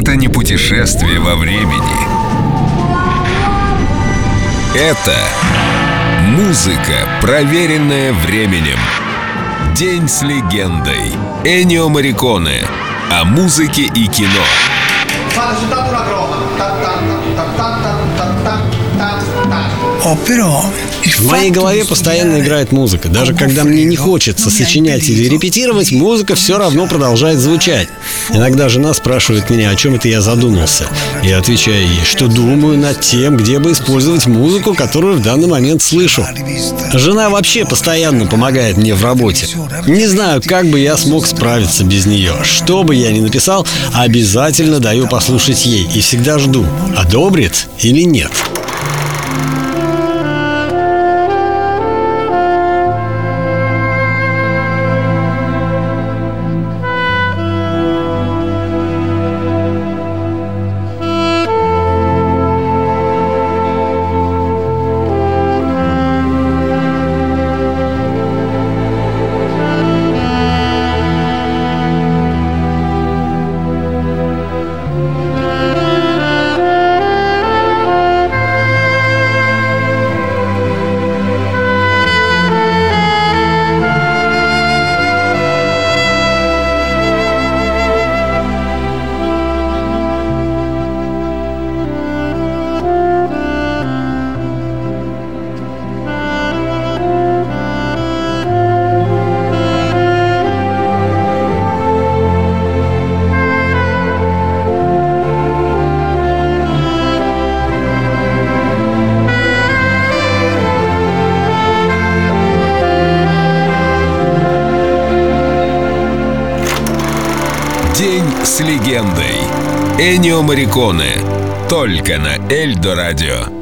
Это не путешествие во времени. Это музыка, проверенная временем. День с легендой. Энио Мариконе. О музыке и кино. Оперо. però в моей голове постоянно играет музыка. Даже когда мне не хочется сочинять или репетировать, музыка все равно продолжает звучать. Иногда жена спрашивает меня, о чем это я задумался. Я отвечаю ей, что думаю над тем, где бы использовать музыку, которую в данный момент слышу. Жена вообще постоянно помогает мне в работе. Не знаю, как бы я смог справиться без нее. Что бы я ни написал, обязательно даю послушать ей и всегда жду, одобрит или нет. День с легендой. Энио Мариконе. Только на Эльдо Радио.